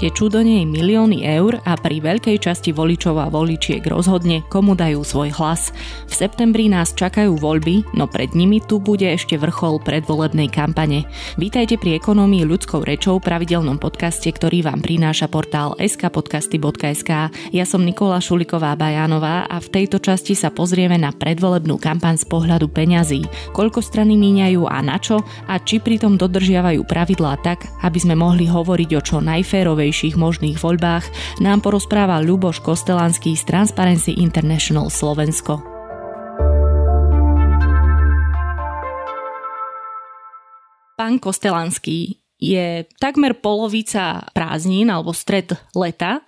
Tečú do nej milióny eur a pri veľkej časti voličov a voličiek rozhodne, komu dajú svoj hlas. V septembri nás čakajú voľby, no pred nimi tu bude ešte vrchol predvolebnej kampane. Vítajte pri ekonomii ľudskou rečou pravidelnom podcaste, ktorý vám prináša portál skpodcasty.sk. Ja som Nikola Šuliková Bajánová a v tejto časti sa pozrieme na predvolebnú kampaň z pohľadu peňazí. Koľko strany míňajú a na čo a či pritom dodržiavajú pravidlá tak, aby sme mohli hovoriť o čo najférovej najrychlejších možných voľbách, nám porozpráva Ľuboš Kostelanský z Transparency International Slovensko. Pán Kostelanský, je takmer polovica prázdnin alebo stred leta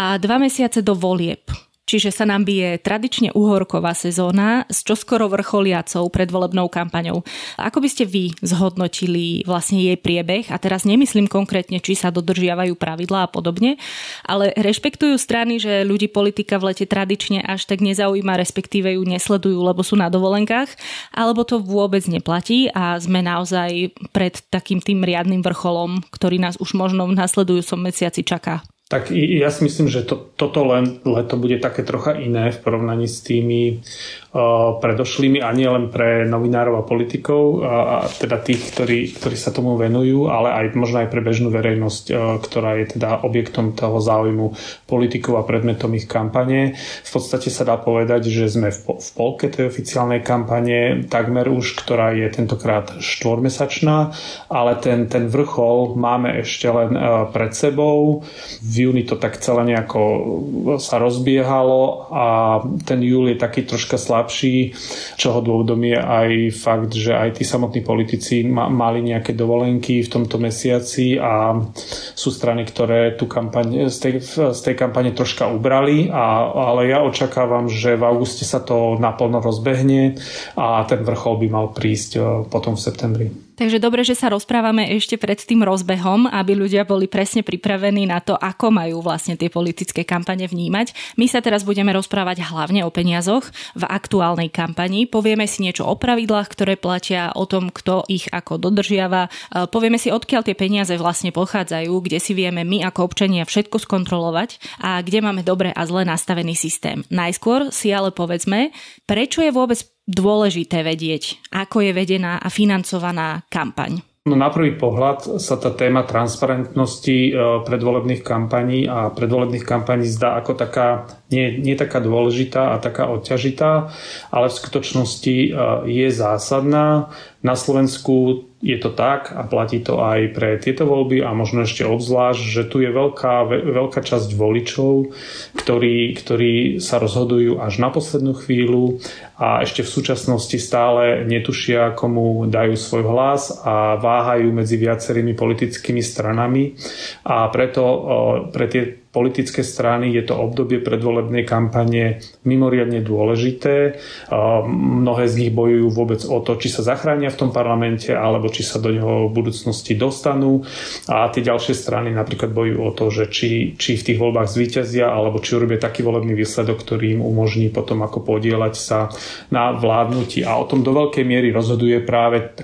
a dva mesiace do volieb. Čiže sa nám bije tradične uhorková sezóna s čoskoro vrcholiacou predvolebnou kampaňou. Ako by ste vy zhodnotili vlastne jej priebeh? A teraz nemyslím konkrétne, či sa dodržiavajú pravidlá a podobne, ale rešpektujú strany, že ľudí politika v lete tradične až tak nezaujíma, respektíve ju nesledujú, lebo sú na dovolenkách, alebo to vôbec neplatí a sme naozaj pred takým tým riadnym vrcholom, ktorý nás už možno v nasledujúcom mesiaci čaká. Tak ja si myslím, že to, toto len leto bude také trocha iné v porovnaní s tými predošlými a nie len pre novinárov a politikov, a teda tých, ktorí, ktorí sa tomu venujú, ale aj možno aj pre bežnú verejnosť, ktorá je teda objektom toho záujmu politikov a predmetom ich kampane. V podstate sa dá povedať, že sme v, v polke tej oficiálnej kampane, takmer už, ktorá je tentokrát štvormesačná, ale ten, ten vrchol máme ešte len pred sebou. V júni to tak celé nejako sa rozbiehalo a ten júl je taký troška slabší, čoho dôvodom je aj fakt, že aj tí samotní politici ma- mali nejaké dovolenky v tomto mesiaci a sú strany, ktoré tú kampaň, z, tej, z tej kampane troška ubrali, a, ale ja očakávam, že v auguste sa to naplno rozbehne a ten vrchol by mal prísť e, potom v septembri. Takže dobre, že sa rozprávame ešte pred tým rozbehom, aby ľudia boli presne pripravení na to, ako majú vlastne tie politické kampane vnímať. My sa teraz budeme rozprávať hlavne o peniazoch v aktuálnej kampani. Povieme si niečo o pravidlách, ktoré platia, o tom, kto ich ako dodržiava. E, povieme si, odkiaľ tie peniaze vlastne pochádzajú, kde si vieme my ako občania všetko skontrolovať a kde máme dobre a zle nastavený systém. Najskôr si ale povedzme, prečo je vôbec dôležité vedieť, ako je vedená a financovaná kampaň? No na prvý pohľad sa tá téma transparentnosti e, predvolebných kampaní a predvolebných kampaní zdá ako taká, nie, nie taká dôležitá a taká odťažitá, ale v skutočnosti e, je zásadná. Na Slovensku je to tak a platí to aj pre tieto voľby a možno ešte obzvlášť, že tu je veľká, veľká časť voličov, ktorí, ktorí sa rozhodujú až na poslednú chvíľu a ešte v súčasnosti stále netušia, komu dajú svoj hlas a váhajú medzi viacerými politickými stranami. A preto pre tie politické strany je to obdobie predvolebnej kampane mimoriadne dôležité. Mnohé z nich bojujú vôbec o to, či sa zachránia v tom parlamente alebo či sa do neho v budúcnosti dostanú. A tie ďalšie strany napríklad bojujú o to, že či, či v tých voľbách zvíťazia alebo či urobia taký volebný výsledok, ktorý im umožní potom ako podielať sa na vládnutí. A o tom do veľkej miery rozhoduje práve,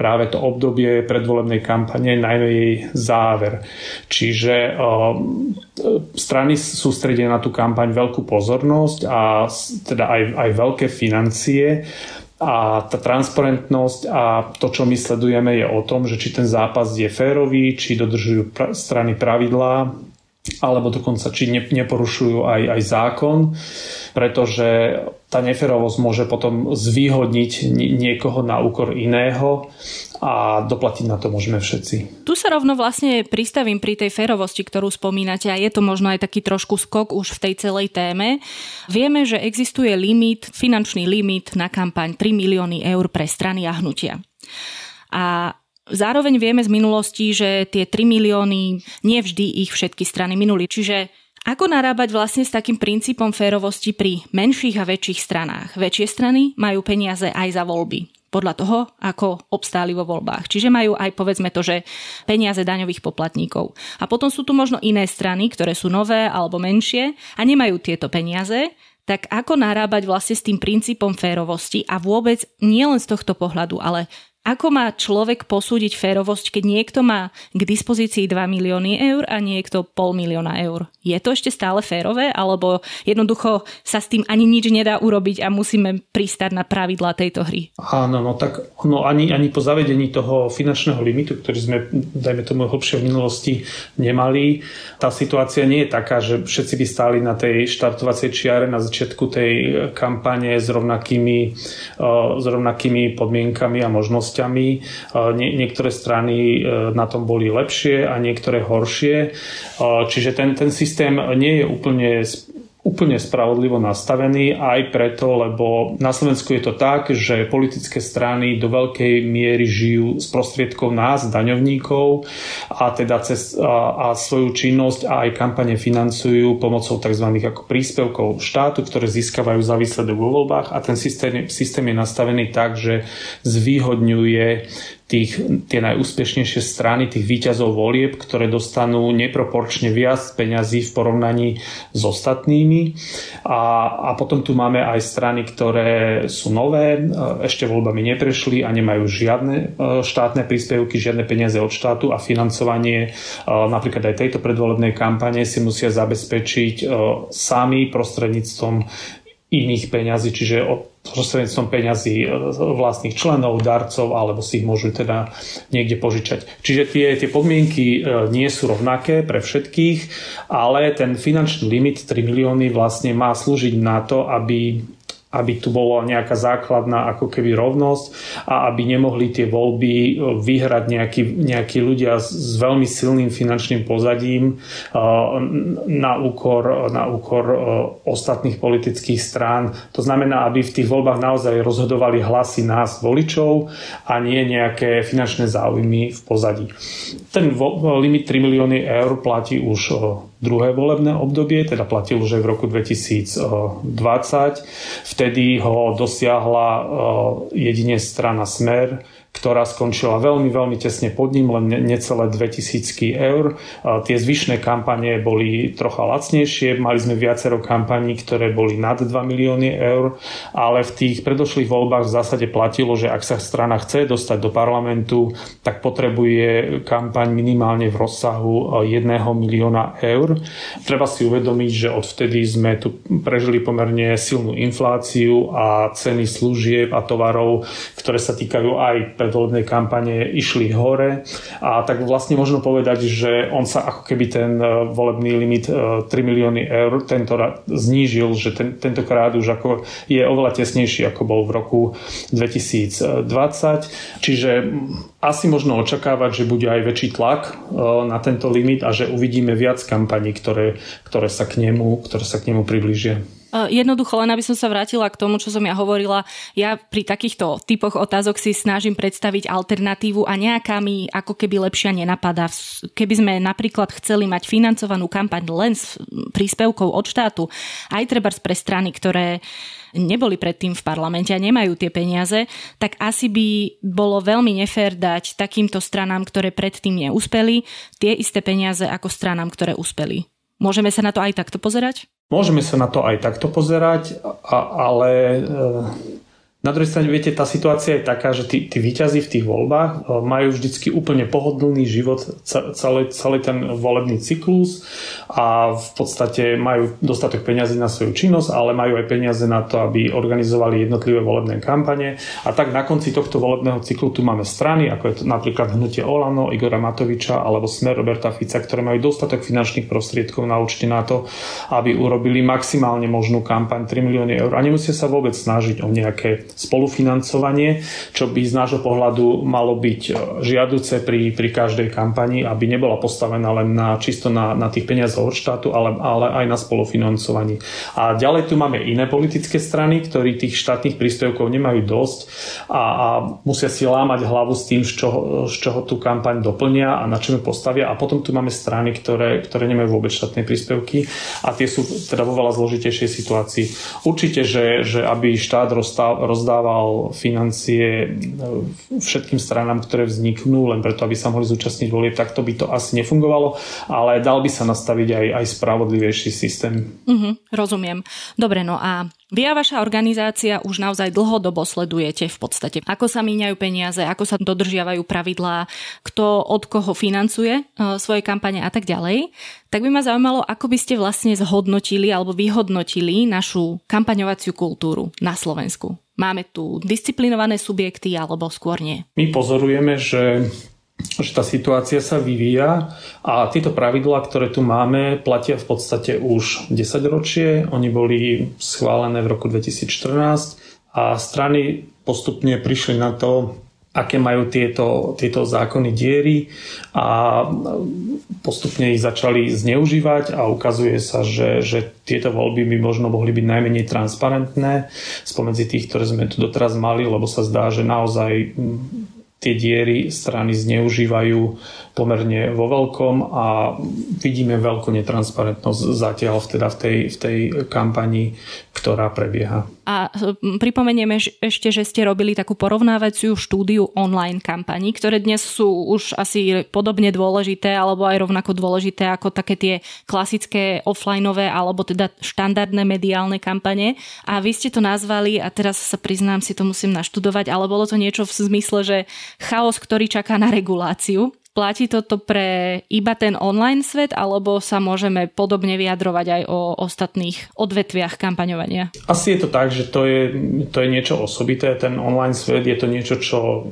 práve to obdobie predvolebnej kampane, najmä jej záver. Čiže strany sústredia na tú kampaň veľkú pozornosť a teda aj, aj veľké financie a tá transparentnosť a to, čo my sledujeme, je o tom, že či ten zápas je férový, či dodržujú pra- strany pravidlá, alebo dokonca či ne, neporušujú aj, aj zákon, pretože tá neferovosť môže potom zvýhodniť niekoho na úkor iného a doplatiť na to môžeme všetci. Tu sa rovno vlastne pristavím pri tej férovosti, ktorú spomínate a je to možno aj taký trošku skok už v tej celej téme. Vieme, že existuje limit, finančný limit na kampaň 3 milióny eur pre strany a hnutia. A zároveň vieme z minulosti, že tie 3 milióny nevždy ich všetky strany minuli. Čiže ako narábať vlastne s takým princípom férovosti pri menších a väčších stranách? Väčšie strany majú peniaze aj za voľby podľa toho, ako obstáli vo voľbách. Čiže majú aj povedzme to, že peniaze daňových poplatníkov. A potom sú tu možno iné strany, ktoré sú nové alebo menšie a nemajú tieto peniaze, tak ako narábať vlastne s tým princípom férovosti a vôbec nielen z tohto pohľadu, ale Ako má človek posúdiť férovosť, keď niekto má k dispozícii 2 milióny eur a niekto pol milióna eur? Je to ešte stále férové, alebo jednoducho sa s tým ani nič nedá urobiť a musíme pristať na pravidlá tejto hry? Áno, no tak no, ani, ani po zavedení toho finančného limitu, ktorý sme, dajme tomu, hlbšie v minulosti nemali, tá situácia nie je taká, že všetci by stáli na tej štartovacej čiare na začiatku tej kampane s rovnakými, s rovnakými podmienkami a možnosťami možnosťami. Nie, niektoré strany e, na tom boli lepšie a niektoré horšie. Čiže ten, ten systém nie je úplne úplne spravodlivo nastavený aj preto, lebo na Slovensku je to tak, že politické strany do veľkej miery žijú z prostriedkov nás, daňovníkov a teda cez a, a svoju činnosť a aj kampane financujú pomocou tzv. ako príspevkov štátu, ktoré získavajú za výsledok vo voľbách a ten systém, systém je nastavený tak, že zvýhodňuje tých, tie najúspešnejšie strany, tých výťazov volieb, ktoré dostanú neproporčne viac peňazí v porovnaní s ostatnými. A, a potom tu máme aj strany, ktoré sú nové, ešte voľbami neprešli a nemajú žiadne e, štátne príspevky, žiadne peniaze od štátu a financovanie e, napríklad aj tejto predvolebnej kampane si musia zabezpečiť e, sami prostredníctvom iných peňazí, čiže prostredníctvom peňazí e, vlastných členov, darcov, alebo si ich môžu teda niekde požičať. Čiže tie, tie podmienky e, nie sú rovnaké pre všetkých, ale ten finančný limit 3 milióny vlastne má slúžiť na to, aby aby tu bola nejaká základná ako keby rovnosť a aby nemohli tie voľby e, vyhrať nejakí, nejakí ľudia s veľmi silným finančným pozadím e, na úkor, na úkor e, ostatných politických strán. To znamená, aby v tých voľbách naozaj rozhodovali hlasy nás, voličov a nie nejaké finančné záujmy v pozadí. Ten limit 3 milióny eur platí už druhé volebné obdobie, teda platil už aj v roku 2020. Vtedy ho dosiahla eh, jedine strana Smer ktorá skončila veľmi, veľmi tesne pod ním, len necelé 2000 eur. Tie zvyšné kampanie boli trocha lacnejšie, mali sme viacero kampaní, ktoré boli nad 2 milióny eur, ale v tých predošlých voľbách v zásade platilo, že ak sa strana chce dostať do parlamentu, tak potrebuje kampaň minimálne v rozsahu 1 milióna eur. Treba si uvedomiť, že odvtedy sme tu prežili pomerne silnú infláciu a ceny služieb a tovarov, ktoré sa týkajú aj predvolebnej kampane išli hore a tak vlastne možno povedať, že on sa ako keby ten e, volebný limit 3 e, milióny eur tento znížil, že ten, tentokrát už ako je oveľa tesnejší ako bol v roku 2020. Čiže asi možno očakávať, že bude aj väčší tlak e, na tento limit a že uvidíme viac kampaní, ktoré, ktoré, sa, k nemu, ktoré sa k nemu približia. Jednoducho, len aby som sa vrátila k tomu, čo som ja hovorila, ja pri takýchto typoch otázok si snažím predstaviť alternatívu a nejaká mi ako keby lepšia nenapadá. Keby sme napríklad chceli mať financovanú kampaň len s príspevkou od štátu, aj treba pre strany, ktoré neboli predtým v parlamente a nemajú tie peniaze, tak asi by bolo veľmi nefér dať takýmto stranám, ktoré predtým neúspeli, tie isté peniaze ako stranám, ktoré úspeli. Môžeme sa na to aj takto pozerať? Môžeme sa na to aj takto pozerať, ale e, na druhej strane, viete, tá situácia je taká, že tí, tí výťazí v tých voľbách e, majú vždycky úplne pohodlný život celý, celý ten volebný cyklus a v podstate majú dostatok peňazí na svoju činnosť, ale majú aj peniaze na to, aby organizovali jednotlivé volebné kampane. A tak na konci tohto volebného cyklu tu máme strany, ako je to napríklad Hnutie Olano, Igora Matoviča alebo Smer Roberta Fica, ktoré majú dostatok finančných prostriedkov na účte na to, aby urobili maximálne možnú kampaň 3 milióny eur a nemusia sa vôbec snažiť o nejaké spolufinancovanie, čo by z nášho pohľadu malo byť e, žiaduce pri, pri každej kampani, aby nebola postavená len na, čisto na, na tých peniazoch od štátu, ale, ale aj na spolufinancovaní. A ďalej tu máme iné politické strany, ktorí tých štátnych príspevkov nemajú dosť a, a musia si lámať hlavu s tým, z čoho, z čoho tú kampaň doplnia a na čom ju postavia. A potom tu máme strany, ktoré, ktoré nemajú vôbec štátne príspevky a tie sú teda vo veľa zložitejšej situácii. Určite, že, že aby štát rozdával rozdával financie e, všetkým stranám, ktoré vzniknú, len preto, aby sa mohli zúčastniť volieb, tak to by to asi nefungovalo, ale dal by sa nastaviť aj, aj spravodlivejší systém. Mm-hmm, rozumiem. Dobre, no a Vy a vaša organizácia už naozaj dlhodobo sledujete v podstate, ako sa míňajú peniaze, ako sa dodržiavajú pravidlá, kto od koho financuje e, svoje kampane a tak ďalej. Tak by ma zaujímalo, ako by ste vlastne zhodnotili alebo vyhodnotili našu kampaňovaciu kultúru na Slovensku. Máme tu disciplinované subjekty alebo skôr nie? My pozorujeme, že že tá situácia sa vyvíja a tieto pravidlá, ktoré tu máme, platia v podstate už 10 ročie. Oni boli schválené v roku 2014 a strany postupne prišli na to, aké majú tieto, tieto zákony diery a postupne ich začali zneužívať a ukazuje sa, že, že tieto voľby by možno mohli byť najmenej transparentné spomedzi tých, ktoré sme tu doteraz mali, lebo sa zdá, že naozaj tie diery strany zneužívajú pomerne vo veľkom a vidíme veľkú netransparentnosť zatiaľ teda v tej, v tej kampani, ktorá prebieha. A pripomenieme ešte, že ste robili takú porovnávaciu štúdiu online kampaní, ktoré dnes sú už asi podobne dôležité alebo aj rovnako dôležité ako také tie klasické offlineové alebo teda štandardné mediálne kampane. A vy ste to nazvali, a teraz sa priznám, si to musím naštudovať, ale bolo to niečo v zmysle, že chaos, ktorý čaká na reguláciu. Platí toto pre iba ten online svet, alebo sa môžeme podobne vyjadrovať aj o ostatných odvetviach kampaňovania? Asi je to tak, že to je, to je niečo osobité. Ten online svet je to niečo, čo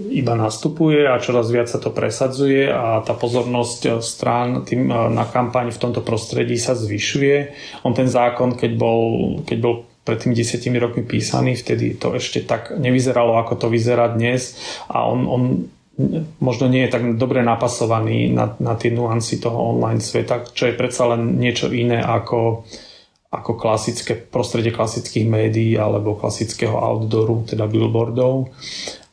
iba nastupuje a čoraz viac sa to presadzuje a tá pozornosť strán tým, na kampaň v tomto prostredí sa zvyšuje. On ten zákon, keď bol, keď bol pred tými desiatimi rokmi písaný, vtedy to ešte tak nevyzeralo, ako to vyzerá dnes a on, on možno nie je tak dobre napasovaný na, na tie nuancy toho online sveta, čo je predsa len niečo iné ako, ako klasické prostredie klasických médií alebo klasického outdooru, teda billboardov.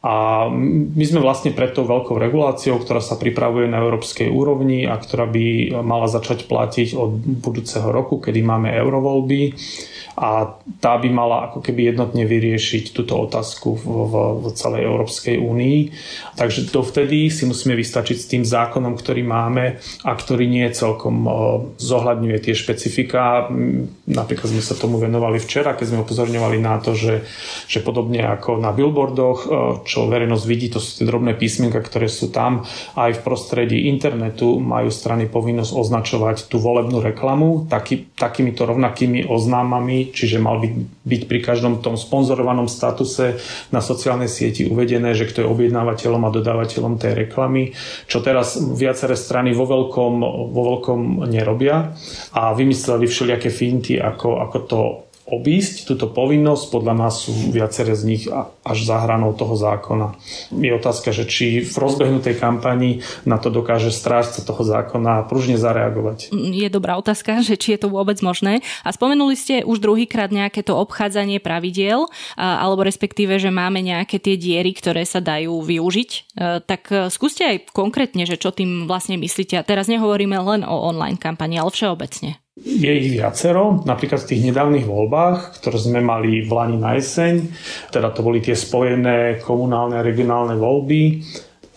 A my sme vlastne pred tou veľkou reguláciou, ktorá sa pripravuje na európskej úrovni a ktorá by mala začať platiť od budúceho roku, kedy máme eurovoľby a tá by mala ako keby jednotne vyriešiť túto otázku v, v, v celej Európskej únii. Takže dovtedy si musíme vystačiť s tým zákonom, ktorý máme a ktorý nie celkom zohľadňuje tie špecifika. Napríklad sme sa tomu venovali včera, keď sme upozorňovali na to, že, že podobne ako na billboardoch, čo verejnosť vidí, to sú tie drobné písmenka, ktoré sú tam, aj v prostredí internetu majú strany povinnosť označovať tú volebnú reklamu taký, takýmito rovnakými oznámami, čiže mal byť, byť pri každom tom sponzorovanom statuse na sociálnej sieti uvedené, že kto je objednávateľom a dodávateľom tej reklamy, čo teraz viaceré strany vo veľkom, vo veľkom nerobia a vymysleli všelijaké finty, ako, ako to obísť túto povinnosť. Podľa nás sú viaceré z nich až za hranou toho zákona. Je otázka, že či v rozbehnutej kampani na to dokáže strážca toho zákona pružne zareagovať. Je dobrá otázka, že či je to vôbec možné. A spomenuli ste už druhýkrát nejaké to obchádzanie pravidiel, alebo respektíve, že máme nejaké tie diery, ktoré sa dajú využiť. E, tak e, skúste aj konkrétne, že čo tým vlastne myslíte. A teraz nehovoríme len o online kampani, ale všeobecne. Je ich viacero, napríklad v tých nedávnych voľbách, ktoré sme mali v Lani na jeseň, teda to boli tie spojené komunálne a regionálne voľby.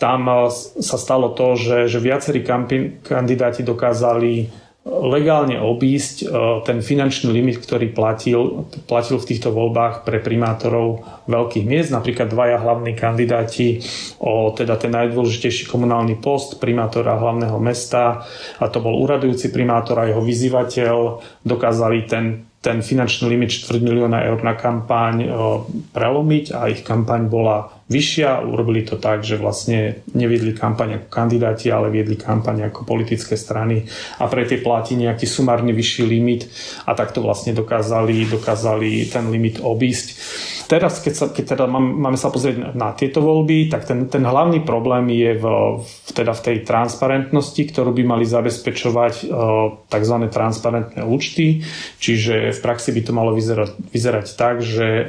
Tam eh, sa stalo to, že, že viacerí kandidáti dokázali legálne obísť e, ten finančný limit, ktorý platil, platil v týchto voľbách pre primátorov veľkých miest. Napríklad dvaja hlavní kandidáti o teda ten najdôležitejší komunálny post primátora hlavného mesta, a to bol uradujúci primátor a jeho vyzývateľ, dokázali ten ten finančný limit 4 milióna eur na kampaň e, prelomiť a ich kampaň bola vyššia. Urobili to tak, že vlastne neviedli kampaň ako kandidáti, ale viedli kampaň ako politické strany a pre tie platí nejaký sumárne vyšší limit a takto vlastne dokázali, dokázali ten limit obísť. Teraz, keď, sa, keď teda máme, sa pozrieť na tieto voľby, tak ten, ten hlavný problém je v, v, teda v tej transparentnosti, ktorú by mali zabezpečovať e, tzv. transparentné účty, čiže v praxi by to malo vyzerať, vyzerať tak, že e,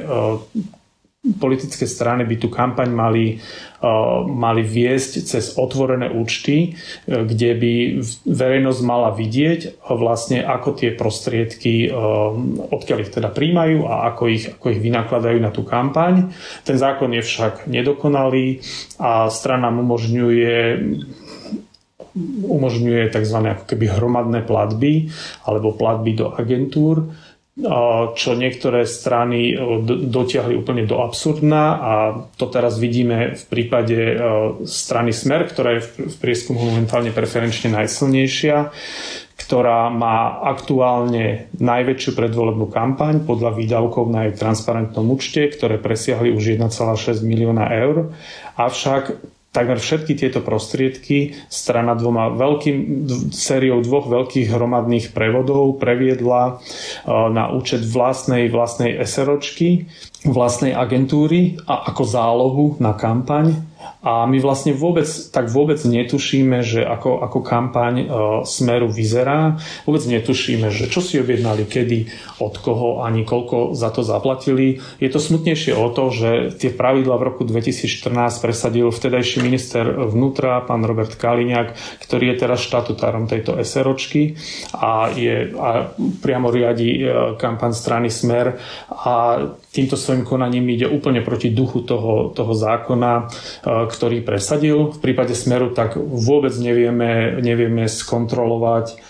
politické strany by tú kampaň mali, mali viesť cez otvorené účty, uh, kde by verejnosť mala vidieť uh, vlastne, ako tie prostriedky, odkiaľ ich teda príjmajú a ako ich, ako ich vynakladajú na tú kampaň. Ten zákon je však nedokonalý a strana umožňuje umožňuje tzv. ako keby hromadné platby alebo platby do agentúr, čo niektoré strany dotiahli úplne do absurdna a to teraz vidíme v prípade strany Smer, ktorá je v prieskumu momentálne preferenčne najsilnejšia, ktorá má aktuálne najväčšiu predvolebnú kampaň podľa výdavkov na jej transparentnom účte, ktoré presiahli už 1,6 milióna eur. Avšak takmer všetky tieto prostriedky strana dvoma veľkým, sériou dvoch veľkých hromadných prevodov previedla e, na účet vlastnej, vlastnej SROčky, vlastnej agentúry a ako zálohu na kampaň a my vlastne vôbec, tak vôbec netušíme, že ako, ako kampaň e, Smeru vyzerá. Vôbec netušíme, že čo si objednali, kedy, od koho, ani koľko za to zaplatili. Je to smutnejšie o to, že tie pravidla v roku 2014 presadil vtedajší minister vnútra, pán Robert Kaliňák, ktorý je teraz štatutárom tejto SROčky a, je, a priamo riadi e, kampaň strany Smer a týmto svojim konaním ide úplne proti duchu toho, toho zákona, e, ktorý presadil. V prípade Smeru tak vôbec nevieme, nevieme skontrolovať,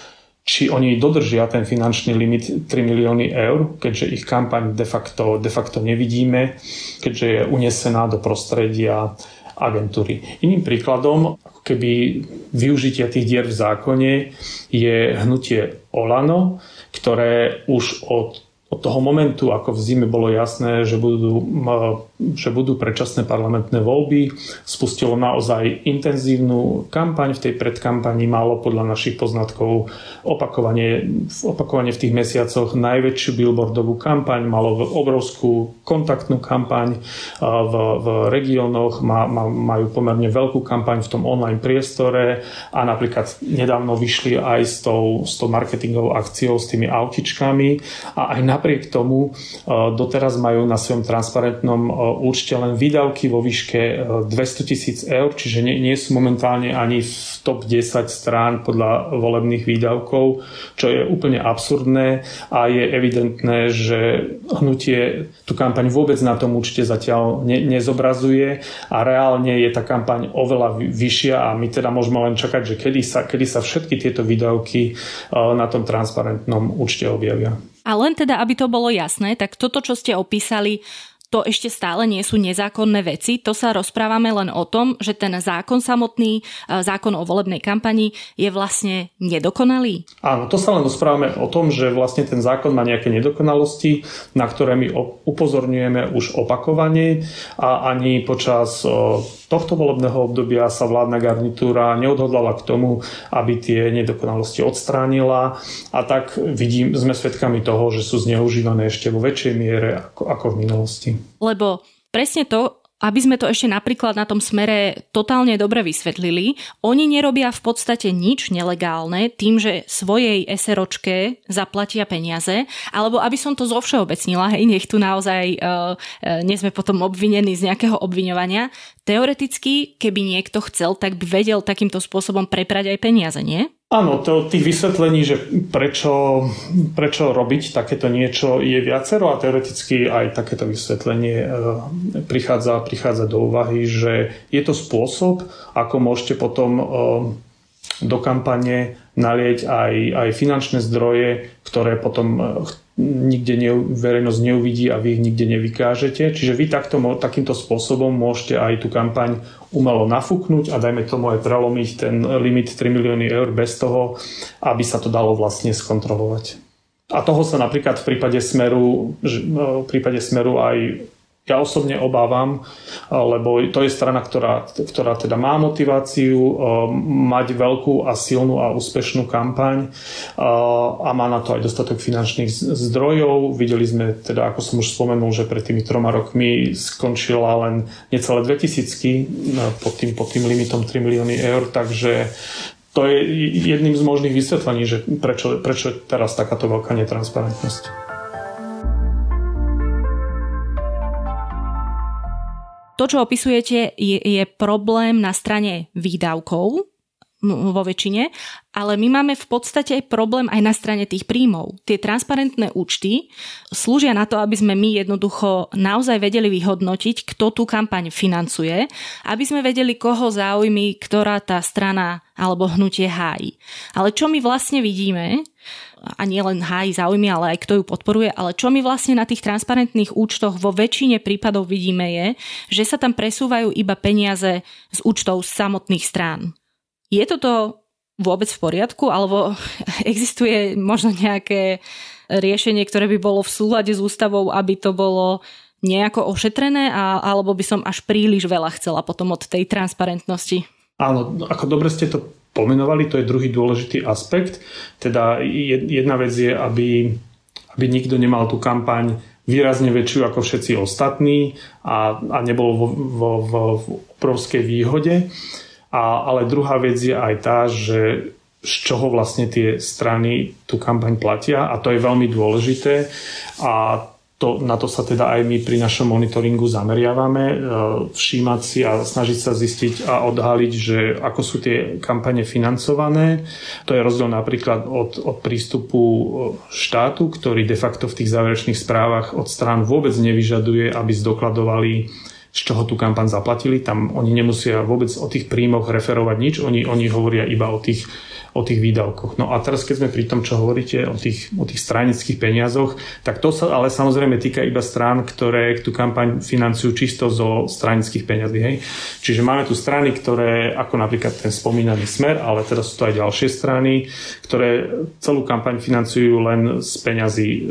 či oni dodržia ten finančný limit 3 milióny eur, keďže ich kampaň de facto, de facto nevidíme, keďže je unesená do prostredia agentúry. Iným príkladom, ako keby využitia tých dier v zákone, je hnutie Olano, ktoré už od od toho momentu, ako v zime bolo jasné, že budú, že budú predčasné parlamentné voľby, spustilo naozaj intenzívnu kampaň. V tej predkampani malo podľa našich poznatkov opakovanie, opakovanie v tých mesiacoch najväčšiu billboardovú kampaň, malo obrovskú kontaktnú kampaň v, v regiónoch, má, má, majú pomerne veľkú kampaň v tom online priestore a napríklad nedávno vyšli aj s tou, s tou marketingovou akciou, s tými autičkami a aj na napriek tomu doteraz majú na svojom transparentnom e, účte len výdavky vo výške 200 e, tisíc eur, čiže nie, nie sú momentálne ani v top 10 strán podľa volebných výdavkov, čo je úplne absurdné a je evidentné, že hnutie tú kampaň vôbec na tom účte zatiaľ ne, nezobrazuje a reálne je tá kampaň oveľa vyššia a my teda môžeme len čakať, že kedy sa, kedy sa všetky tieto výdavky na tom transparentnom účte objavia. A len teda, aby to bolo jasné, tak toto, čo ste opísali, to ešte stále nie sú nezákonné veci. To sa rozprávame len o tom, že ten zákon samotný, e, zákon o volebnej kampani je vlastne nedokonalý. Áno, to sa len rozprávame o tom, že vlastne ten zákon má nejaké nedokonalosti, na ktoré my upozorňujeme už opakovane a ani počas tohto volebného obdobia sa vládna garnitúra neodhodlala k tomu, aby tie nedokonalosti odstránila a tak vidím, sme svedkami toho, že sú zneužívané ešte vo väčšej miere ako, ako v minulosti. Lebo presne to, aby sme to ešte napríklad na tom smere totálne dobre vysvetlili, oni nerobia v podstate nič nelegálne tým, že svojej SROčke zaplatia peniaze, alebo aby som to zovšeobecnila, hej, nech tu naozaj uh, uh, nie sme potom obvinení z nejakého obviňovania. Teoreticky, keby niekto chcel, tak by vedel takýmto spôsobom preprať aj peniaze, nie? Áno, to, tých vysvetlení, že prečo, prečo robiť takéto niečo je viacero a teoreticky aj takéto vysvetlenie e, prichádza, prichádza do úvahy, že je to spôsob, ako môžete potom e, do kampane nalieť aj, aj finančné zdroje, ktoré potom e, nikde ne, verejnosť neuvidí a vy ich nikde nevykážete. Čiže vy takto, takýmto spôsobom môžete aj tú kampaň umelo nafúknuť a dajme tomu aj prelomiť ten limit 3 milióny eur bez toho, aby sa to dalo vlastne skontrolovať. A toho sa napríklad v prípade Smeru, v prípade Smeru aj ja osobne obávam, lebo to je strana, ktorá, ktorá teda má motiváciu mať veľkú a silnú a úspešnú kampaň a má na to aj dostatok finančných zdrojov. Videli sme teda, ako som už spomenul, že pred tými troma rokmi skončila len necelé 2000 pod tým, pod tým limitom 3 milióny eur, takže to je jedným z možných vysvetlení, že prečo, prečo teraz takáto veľká netransparentnosť. To, čo opisujete, je, je problém na strane výdavkov vo väčšine, ale my máme v podstate problém aj na strane tých príjmov. Tie transparentné účty slúžia na to, aby sme my jednoducho naozaj vedeli vyhodnotiť, kto tú kampaň financuje, aby sme vedeli, koho záujmy, ktorá tá strana alebo hnutie hájí. Ale čo my vlastne vidíme, a nie len hájí záujmy, ale aj kto ju podporuje, ale čo my vlastne na tých transparentných účtoch vo väčšine prípadov vidíme je, že sa tam presúvajú iba peniaze z účtov samotných strán. Je toto vôbec v poriadku, alebo existuje možno nejaké riešenie, ktoré by bolo v súlade s ústavou, aby to bolo nejako ošetrené, a, alebo by som až príliš veľa chcela potom od tej transparentnosti? Áno, ako dobre ste to pomenovali, to je druhý dôležitý aspekt. Teda jedna vec je, aby, aby nikto nemal tú kampaň výrazne väčšiu ako všetci ostatní a, a nebol vo, vo, v obrovskej výhode. A, ale druhá vec je aj tá, že z čoho vlastne tie strany tú kampaň platia a to je veľmi dôležité a to, na to sa teda aj my pri našom monitoringu zameriavame, e, všímať si a snažiť sa zistiť a odhaliť, že ako sú tie kampane financované. To je rozdiel napríklad od, od prístupu e, štátu, ktorý de facto v tých záverečných správach od strán vôbec nevyžaduje, aby zdokladovali z čoho tú kampaň zaplatili. Tam oni nemusia vôbec o tých príjmoch referovať nič, oni, oni hovoria iba o tých o tých výdavkoch. No a teraz, keď sme pri tom, čo hovoríte o tých, o tých stranických peniazoch, tak to sa ale samozrejme týka iba strán, ktoré tú kampaň financujú čisto zo stranických peňazí. Hej? Čiže máme tu strany, ktoré, ako napríklad ten spomínaný Smer, ale teraz sú to aj ďalšie strany, ktoré celú kampaň financujú len z peňazí e,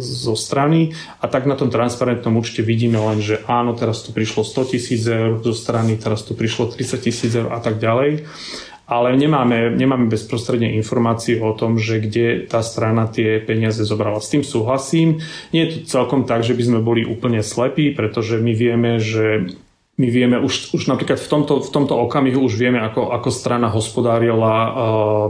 zo strany a tak na tom transparentnom účte vidíme len, že áno, teraz tu prišlo 100 tisíc eur zo strany, teraz tu prišlo 30 tisíc eur a tak ďalej ale nemáme, nemáme bezprostredne informácie o tom, že kde tá strana tie peniaze zobrala. S tým súhlasím. Nie je to celkom tak, že by sme boli úplne slepí, pretože my vieme, že my vieme už, už napríklad v tomto, v tomto okamihu už vieme, ako, ako strana hospodárila uh,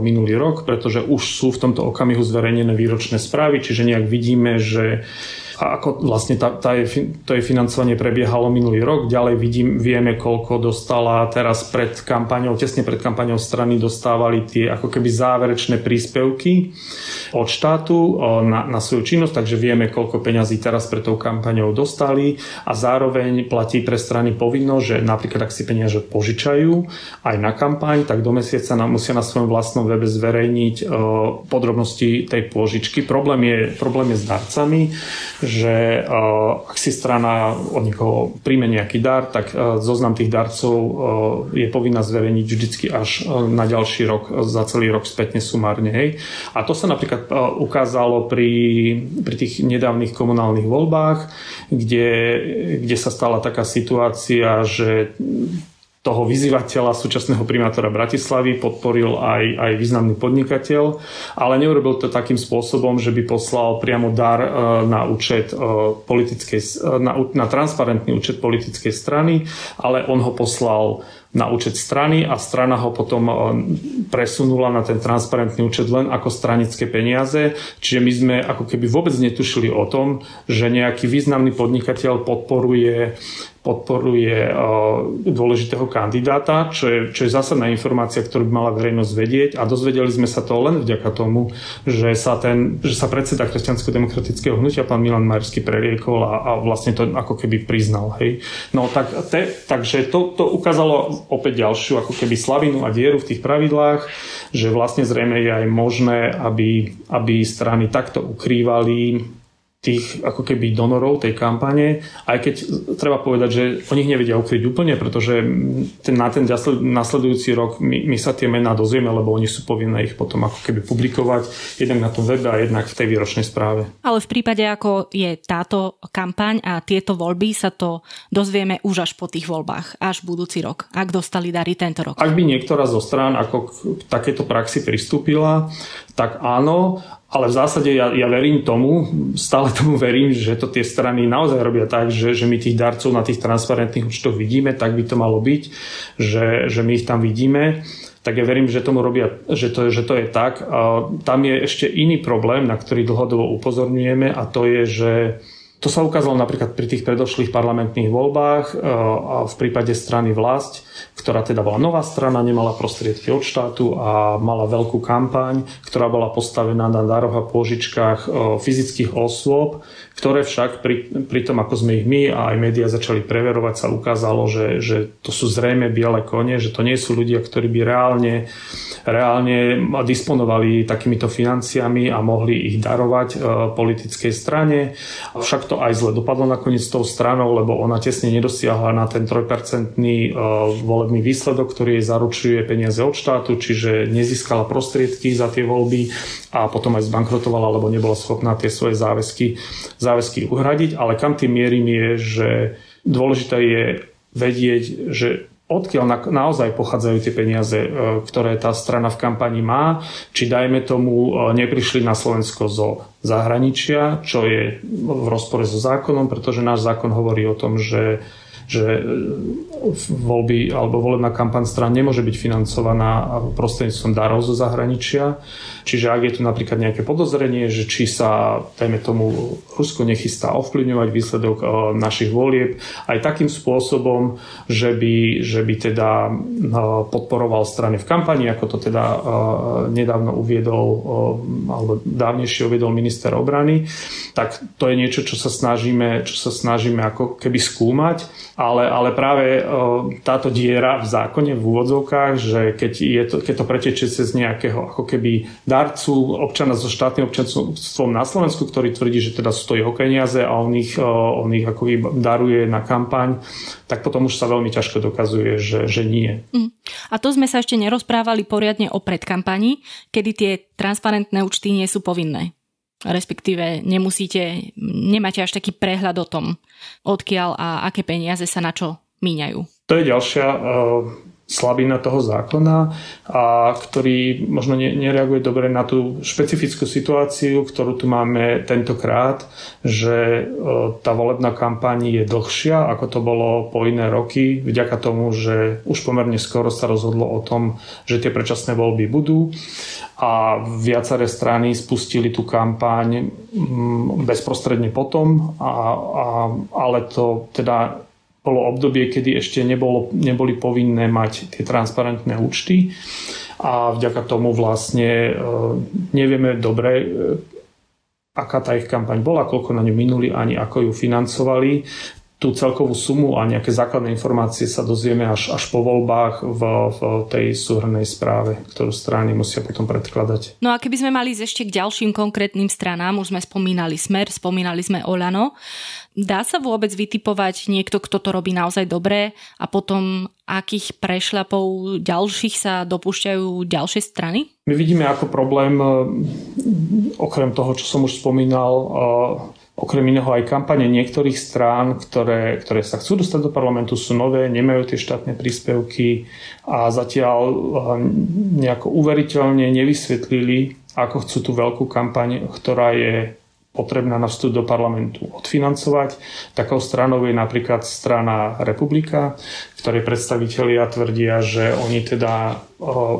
minulý rok, pretože už sú v tomto okamihu zverejnené výročné správy, čiže nejak vidíme, že uh, a ako vlastne tá, tá je, to je financovanie prebiehalo minulý rok. Ďalej vidím, vieme, koľko dostala teraz pred kampaňou, tesne pred kampaňou strany dostávali tie ako keby záverečné príspevky od štátu na, na svoju činnosť, takže vieme, koľko peňazí teraz pred tou kampaňou dostali a zároveň platí pre strany povinnosť, že napríklad ak si peniaze požičajú aj na kampaň, tak do mesiaca nám musia na svojom vlastnom webe zverejniť podrobnosti tej pôžičky. Problém je, problém je s darcami, že uh, ak si strana od niekoho príjme nejaký dar, tak uh, zoznam tých darcov uh, je povinná zverejniť vždycky až na ďalší rok, za celý rok spätne sumárne. Hej. A to sa napríklad ukázalo pri, pri tých nedávnych komunálnych voľbách, kde, kde sa stala taká situácia, že toho vyzývateľa súčasného primátora Bratislavy podporil aj, aj významný podnikateľ, ale neurobil to takým spôsobom, že by poslal priamo dar e, na účet e, politickej, e, na, na transparentný účet politickej strany, ale on ho poslal na účet strany a strana ho potom presunula na ten transparentný účet len ako stranické peniaze. Čiže my sme ako keby vôbec netušili o tom, že nejaký významný podnikateľ podporuje podporuje dôležitého kandidáta, čo je, čo je zásadná informácia, ktorú by mala verejnosť vedieť a dozvedeli sme sa to len vďaka tomu, že sa, ten, že sa predseda kresťansko-demokratického hnutia pán Milan Majerský preriekol a, a vlastne to ako keby priznal. Hej. No tak, te, takže to, to ukázalo opäť ďalšiu ako keby slavinu a dieru v tých pravidlách, že vlastne zrejme je aj možné, aby, aby strany takto ukrývali tých ako keby donorov tej kampane, aj keď treba povedať, že oni ich nevedia ukryť úplne, pretože ten, na ten nasledujúci rok my, my sa tie mená dozvieme, lebo oni sú povinné ich potom ako keby publikovať jednak na tom webe a jednak v tej výročnej správe. Ale v prípade, ako je táto kampaň a tieto voľby, sa to dozvieme už až po tých voľbách, až budúci rok, ak dostali dary tento rok. Ak by niektorá zo strán ako k takéto praxi pristúpila, tak áno, ale v zásade ja, ja verím tomu, stále tomu verím, že to tie strany naozaj robia tak, že, že my tých darcov na tých transparentných účtoch vidíme, tak by to malo byť, že, že my ich tam vidíme tak ja verím, že tomu robia, že to, že to je tak. A tam je ešte iný problém, na ktorý dlhodobo upozorňujeme a to je, že To sa ukázalo napríklad pri tých predošlých parlamentných voľbách e, a v prípade strany vlast, ktorá teda bola nová strana, nemala prostriedky od štátu a mala veľkú kampaň, ktorá bola postavená na daroch a pôžičkách e, fyzických osôb, ktoré však pri, pri tom, ako sme ich my a aj médiá začali preverovať, sa ukázalo, že, že to sú zrejme biele kone, že to nie sú ľudia, ktorí by reálne, reálne disponovali takýmito financiami a mohli ich darovať e, politickej strane. Však to aj zle dopadlo nakoniec s tou stranou, lebo ona tesne nedosiahla na ten 3% e, volebný výsledok, ktorý jej zaručuje peniaze od štátu, čiže nezískala prostriedky za tie voľby a potom aj zbankrotovala, lebo nebola schopná tie svoje záväzky, záväzky uhradiť. Ale kam tým mierim je, že dôležité je vedieť, že odkiaľ na, naozaj pochádzajú tie peniaze, e, ktoré tá strana v kampani má, či dajme tomu e, neprišli na Slovensko zo zahraničia, čo je v rozpore so zákonom, pretože náš zákon hovorí o tom, že že voľby alebo volebná kampaň stran nemôže byť financovaná prostredníctvom darov zo zahraničia. Čiže ak je tu napríklad nejaké podozrenie, že či sa, dajme tomu, Rusko nechystá ovplyvňovať výsledok e, našich volieb aj takým spôsobom, že by, že by teda e, podporoval strany v kampani, ako to teda e, nedávno uviedol alebo dávnejšie uviedol minister obrany, tak to je niečo, čo sa snažíme, čo sa snažíme ako keby skúmať. Ale, ale práve táto diera v zákone v úvodzovkách, že keď, je to, keď to pretečie cez nejakého ako keby darcu občana so štátnym občanstvom na Slovensku, ktorý tvrdí, že teda sú to jeho peniaze a on ich, on ich ako daruje na kampaň, tak potom už sa veľmi ťažko dokazuje, že, že nie. Mm. A to sme sa ešte nerozprávali poriadne o predkampani, kedy tie transparentné účty nie sú povinné respektíve nemusíte, nemáte až taký prehľad o tom, odkiaľ a aké peniaze sa na čo míňajú. To je ďalšia uh slabina toho zákona, a ktorý možno nereaguje dobre na tú špecifickú situáciu, ktorú tu máme tentokrát, že e, tá volebná kampaň je dlhšia, ako to bolo po iné roky, vďaka tomu, že už pomerne skoro sa rozhodlo o tom, že tie predčasné voľby budú. A viaceré strany spustili tú kampaň mm, bezprostredne potom, a, a, ale to teda bolo obdobie, kedy ešte nebolo, neboli povinné mať tie transparentné účty. A vďaka tomu vlastne e, nevieme dobre, e, aká tá ich kampaň bola, koľko na ňu minuli, ani ako ju financovali tú celkovú sumu a nejaké základné informácie sa dozvieme až, až po voľbách v, v tej súhrnej správe, ktorú strany musia potom predkladať. No a keby sme mali ísť ešte k ďalším konkrétnym stranám, už sme spomínali Smer, spomínali sme Olano, dá sa vôbec vytipovať niekto, kto to robí naozaj dobre a potom akých prešľapov ďalších sa dopúšťajú ďalšie strany? My vidíme ako problém, eh, okrem toho, čo som už spomínal, eh, Okrem iného aj kampane niektorých strán, ktoré, ktoré sa chcú dostať do parlamentu, sú nové, nemajú tie štátne príspevky a zatiaľ eh, nejako uveriteľne nevysvetlili, ako chcú tú veľkú kampaň, ktorá je potrebná na vstup do parlamentu odfinancovať. Takou stranou je napríklad strana Republika, ktorej predstavitelia tvrdia, že oni teda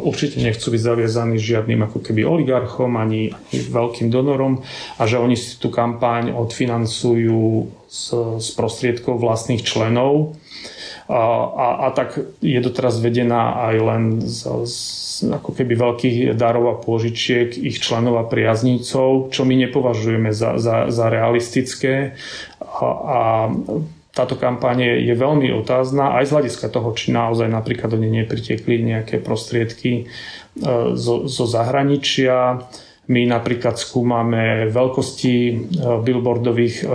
určite nechcú byť zaviazaní žiadnym ako keby oligarchom ani, ani veľkým donorom a že oni si tú kampaň odfinancujú z, z prostriedkov vlastných členov. A, a, a tak je doteraz vedená aj len z, z ako keby veľkých darov a pôžičiek ich členov a priaznícov, čo my nepovažujeme za, za, za realistické. A, a táto kampaň je veľmi otázna aj z hľadiska toho, či naozaj napríklad do nej nepritekli nejaké prostriedky e, zo, zo zahraničia. My napríklad skúmame veľkosti e, billboardových e,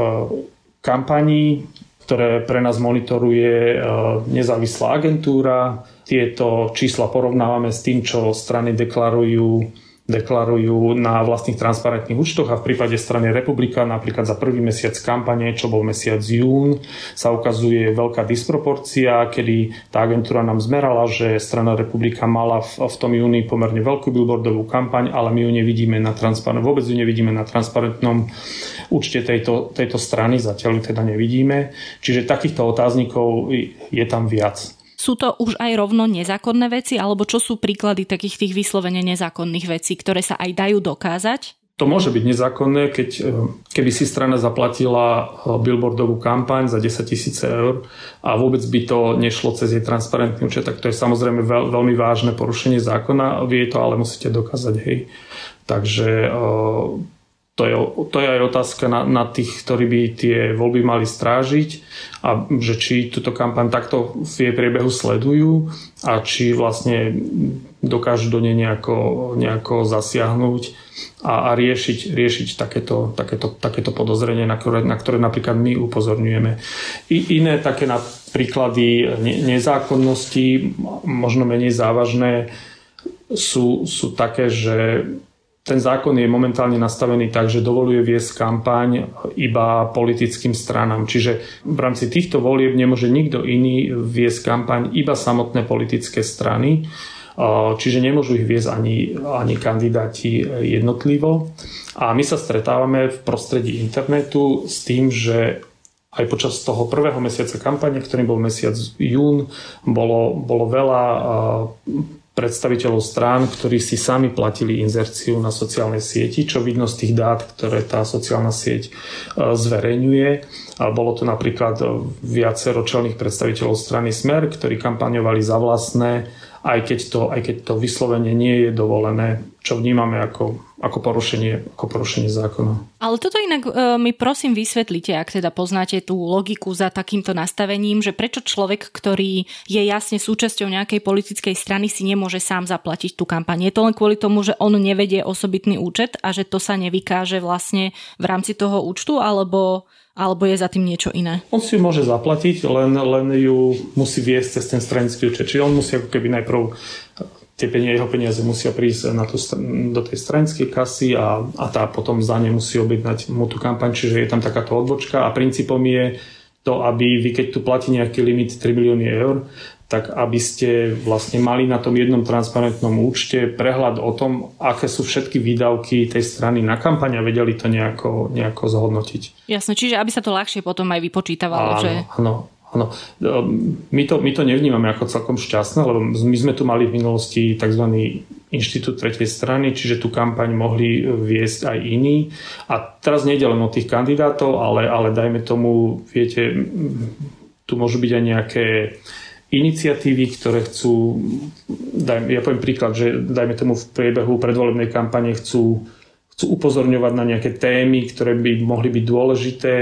kampaní, ktoré pre nás monitoruje nezávislá agentúra. Tieto čísla porovnávame s tým, čo strany deklarujú deklarujú na vlastných transparentných účtoch a v prípade strany Republika napríklad za prvý mesiac kampane, čo bol mesiac jún, sa ukazuje veľká disproporcia, kedy tá agentúra nám zmerala, že strana Republika mala v, v tom júni pomerne veľkú billboardovú kampaň, ale my ju nevidíme na transparent, vôbec ju nevidíme na transparentnom účte tejto, tejto strany, zatiaľ ju teda nevidíme. Čiže takýchto otáznikov je tam viac. Sú to už aj rovno nezákonné veci, alebo čo sú príklady takých tých vyslovene nezákonných vecí, ktoré sa aj dajú dokázať? to môže byť nezákonné, keď, keby si strana zaplatila billboardovú kampaň za 10 tisíc eur a vôbec by to nešlo cez jej transparentný účet, tak to je samozrejme veľ, veľmi vážne porušenie zákona. Vy to ale musíte dokázať, hej. Takže to je, to je aj otázka na, na tých, ktorí by tie voľby mali strážiť a že či túto kampaň takto v jej priebehu sledujú a či vlastne dokážu do nej nejako, nejako zasiahnuť a, a riešiť, riešiť takéto, takéto, takéto podozrenie, na ktoré, na ktoré napríklad my upozorňujeme. I, iné také príklady ne, nezákonnosti, možno menej závažné, sú, sú také, že ten zákon je momentálne nastavený tak, že dovoluje viesť kampaň iba politickým stranám. Čiže v rámci týchto volieb nemôže nikto iný viesť kampaň iba samotné politické strany. Čiže nemôžu ich viesť ani, ani kandidáti jednotlivo. A my sa stretávame v prostredí internetu s tým, že aj počas toho prvého mesiaca kampane, ktorým bol mesiac jún, bolo, bolo veľa predstaviteľov strán, ktorí si sami platili inzerciu na sociálnej sieti, čo vidno z tých dát, ktoré tá sociálna sieť e, zverejňuje. Bolo to napríklad viacero čelných predstaviteľov strany Smer, ktorí kampaňovali za vlastné aj keď to, aj keď to vyslovene nie je dovolené, čo vnímame ako, ako, porušenie, ako porušenie zákona. Ale toto inak e, mi prosím vysvetlite, ak teda poznáte tú logiku za takýmto nastavením, že prečo človek, ktorý je jasne súčasťou nejakej politickej strany, si nemôže sám zaplatiť tú kampaň. Je to len kvôli tomu, že on nevedie osobitný účet a že to sa nevykáže vlastne v rámci toho účtu, alebo alebo je za tým niečo iné? On si ju môže zaplatiť, len, len ju musí viesť cez ten stranický účet. Čiže on musí ako keby najprv tie peniaze, jeho peniaze musia prísť na tú, do tej stranickej kasy a, a tá potom za ne musí objednať mu tú kampaň, čiže je tam takáto odbočka a princípom je to, aby vy keď tu platí nejaký limit 3 milióny eur, tak aby ste vlastne mali na tom jednom transparentnom účte prehľad o tom, aké sú všetky výdavky tej strany na kampaň a vedeli to nejako, nejako zhodnotiť. Jasne, čiže aby sa to ľahšie potom aj vypočítavalo. Áno, že... áno, áno. My to, my to nevnímame ako celkom šťastné, lebo my sme tu mali v minulosti tzv. inštitút tretej strany, čiže tú kampaň mohli viesť aj iní. A teraz nejde len o tých kandidátov, ale, ale dajme tomu, viete, tu môžu byť aj nejaké iniciatívy, ktoré chcú, daj, ja poviem príklad, že dajme tomu v priebehu predvolebnej kampane chcú, chcú upozorňovať na nejaké témy, ktoré by mohli byť dôležité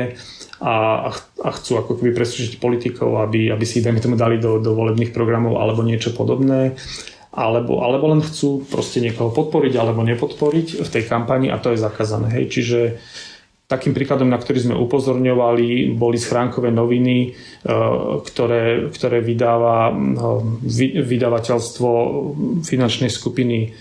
a, a chcú ako keby presvedčiť politikov, aby, aby si dajme tomu dali do, do volebných programov alebo niečo podobné. Alebo, alebo len chcú proste niekoho podporiť alebo nepodporiť v tej kampani a to je zakázané. Hej. Čiže Takým príkladom, na ktorý sme upozorňovali, boli schránkové noviny, e, ktoré, ktoré vydáva e, vydavateľstvo finančnej skupiny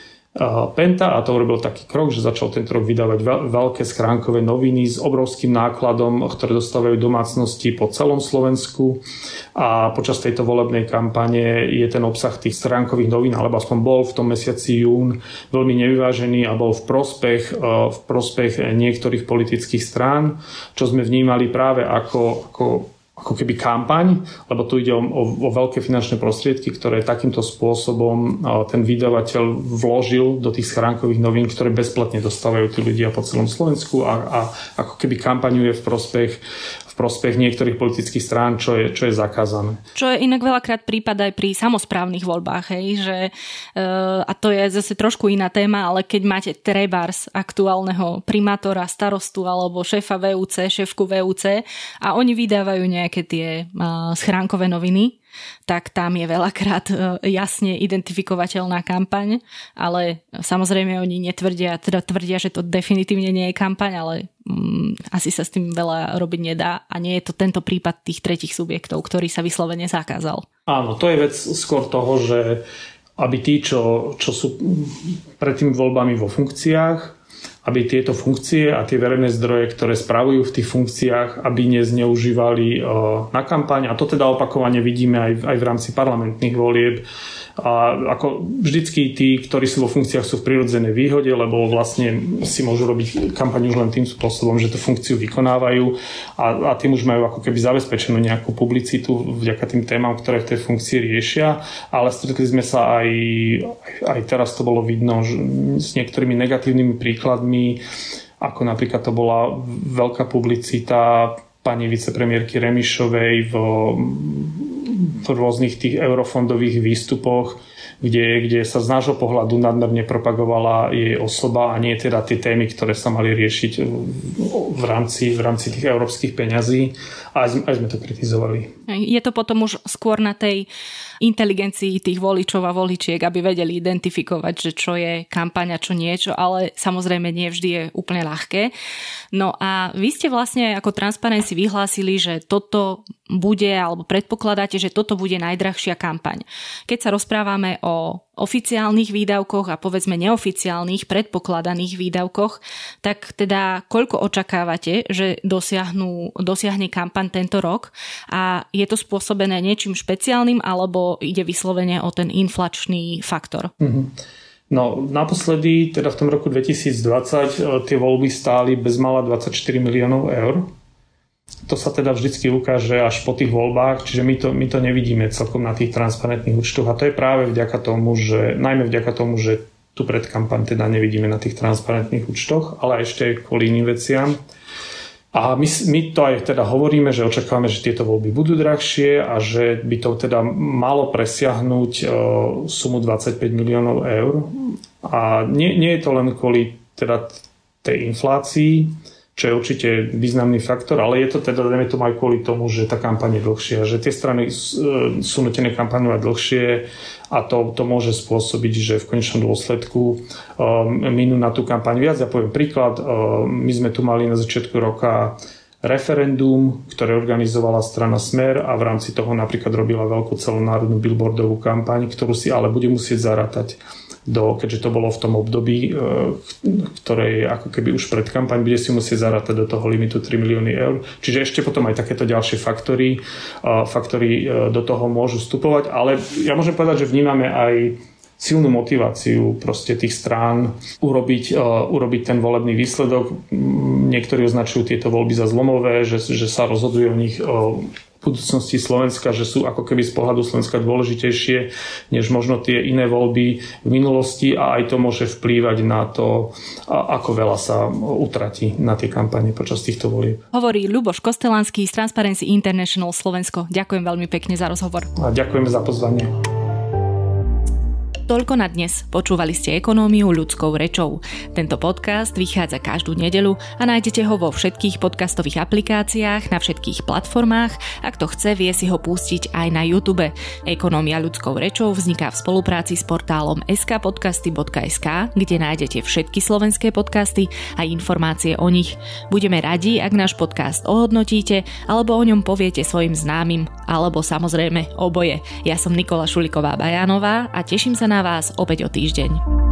Penta a to urobil taký krok, že začal tento rok vydávať veľké schránkové noviny s obrovským nákladom, ktoré dostávajú domácnosti po celom Slovensku. A počas tejto volebnej kampane je ten obsah tých schránkových novín, alebo aspoň bol v tom mesiaci jún veľmi nevyvážený a bol v prospech, e, v prospech niektorých politických strán, čo sme vnímali práve ako, ako ako keby kampaň, lebo tu ide o, o, o veľké finančné prostriedky, ktoré takýmto spôsobom ten vydavateľ vložil do tých schránkových novín, ktoré bezplatne dostávajú tí ľudia po celom Slovensku a, a ako keby kampaňuje v prospech prospech niektorých politických strán, čo je, čo je zakázané. Čo je inak veľakrát prípad aj pri samozprávnych voľbách, hej, že, uh, a to je zase trošku iná téma, ale keď máte trebárs aktuálneho primátora, starostu alebo šéfa VUC, šéfku VUC a oni vydávajú nejaké tie uh, schránkové noviny, tak tam je veľakrát e, jasne identifikovateľná kampaň, ale samozrejme oni netvrdia, teda tvrdia, že to definitívne nie je kampaň, ale mm, asi sa s tým veľa robiť nedá a nie je to tento prípad tých tretich subjektov, ktorý sa vyslovene zakázal. Áno, to je vec skôr toho, že aby tí, čo, čo sú pred tými voľbami vo funkciách, aby tieto funkcie a tie verejné zdroje, ktoré spravujú v tých funkciách, aby nezneužívali eh, na kampaň. A to teda opakovane vidíme aj, aj v rámci parlamentných volieb a ako vždycky tí, ktorí sú vo funkciách, sú v prirodzenej výhode, lebo vlastne si môžu robiť kampaň už len tým spôsobom, že tú funkciu vykonávajú a, a tým už majú ako keby zabezpečenú nejakú publicitu vďaka tým témam, ktoré v tej funkcii riešia. Ale stretli sme sa aj, aj teraz to bolo vidno s niektorými negatívnymi príkladmi ako napríklad to bola veľká publicita pani vicepremiérky Remišovej v, v rôznych tých eurofondových výstupoch, kde, kde sa z nášho pohľadu nadmerne propagovala jej osoba a nie teda tie témy, ktoré sa mali riešiť v rámci, v rámci tých európskych peňazí. Aj, aj sme to kritizovali. Je to potom už skôr na tej inteligencii tých voličov a voličiek, aby vedeli identifikovať, že čo je kampaň a čo niečo, ale samozrejme nie vždy je úplne ľahké. No a vy ste vlastne ako Transparency vyhlásili, že toto bude, alebo predpokladáte, že toto bude najdrahšia kampaň. Keď sa rozprávame o oficiálnych výdavkoch a povedzme neoficiálnych predpokladaných výdavkoch, tak teda koľko očakávate, že dosiahnu, dosiahne kampaň tento rok a je to spôsobené niečím špeciálnym alebo ide vyslovene o ten inflačný faktor? Mm-hmm. No, naposledy, teda v tom roku 2020, e, tie voľby stáli bezmala 24 miliónov eur to sa teda vždycky ukáže až po tých voľbách, čiže my to, my to nevidíme celkom na tých transparentných účtoch a to je práve vďaka tomu, že najmä vďaka tomu, že tu predkampaň teda nevidíme na tých transparentných účtoch, ale ešte kvôli iným veciam. A my, my to aj teda hovoríme, že očakávame, že tieto voľby budú drahšie a že by to teda malo presiahnuť uh, sumu 25 miliónov eur. A nie, nie je to len kvôli teda tej inflácii, čo je určite významný faktor, ale je to teda, dajme tomu aj kvôli tomu, že tá kampaň je dlhšia, že tie strany e, sú nutené kampaňovať dlhšie a to, to môže spôsobiť, že v konečnom dôsledku um, minú na tú kampaň viac. Ja poviem príklad, um, my sme tu mali na začiatku roka referendum, ktoré organizovala strana Smer a v rámci toho napríklad robila veľkú celonárodnú billboardovú kampaň, ktorú si ale bude musieť zarátať do, keďže to bolo v tom období, e, ktoré je ako keby už pred kampaň, bude si musieť zarátať do toho limitu 3 milióny eur. Čiže ešte potom aj takéto ďalšie faktory, faktory e, do toho môžu vstupovať, ale ja môžem povedať, že vnímame aj silnú motiváciu proste tých strán urobiť, uh, urobiť ten volebný výsledok. Niektorí označujú tieto voľby za zlomové, že, že sa rozhoduje o nich uh, budúcnosti Slovenska, že sú ako keby z pohľadu Slovenska dôležitejšie než možno tie iné voľby v minulosti a aj to môže vplývať na to, ako veľa sa utratí na tie kampane počas týchto volieb. Hovorí Ľuboš Kostelanský z Transparency International Slovensko. Ďakujem veľmi pekne za rozhovor. A ďakujeme za pozvanie. Toľko na dnes. Počúvali ste ekonómiu ľudskou rečou. Tento podcast vychádza každú nedelu a nájdete ho vo všetkých podcastových aplikáciách, na všetkých platformách. Ak to chce, vie si ho pustiť aj na YouTube. Ekonómia ľudskou rečou vzniká v spolupráci s portálom skpodcasty.sk, kde nájdete všetky slovenské podcasty a informácie o nich. Budeme radi, ak náš podcast ohodnotíte alebo o ňom poviete svojim známym, alebo samozrejme oboje. Ja som Nikola Šuliková Bajánová a teším sa na na vás opäť o týždeň.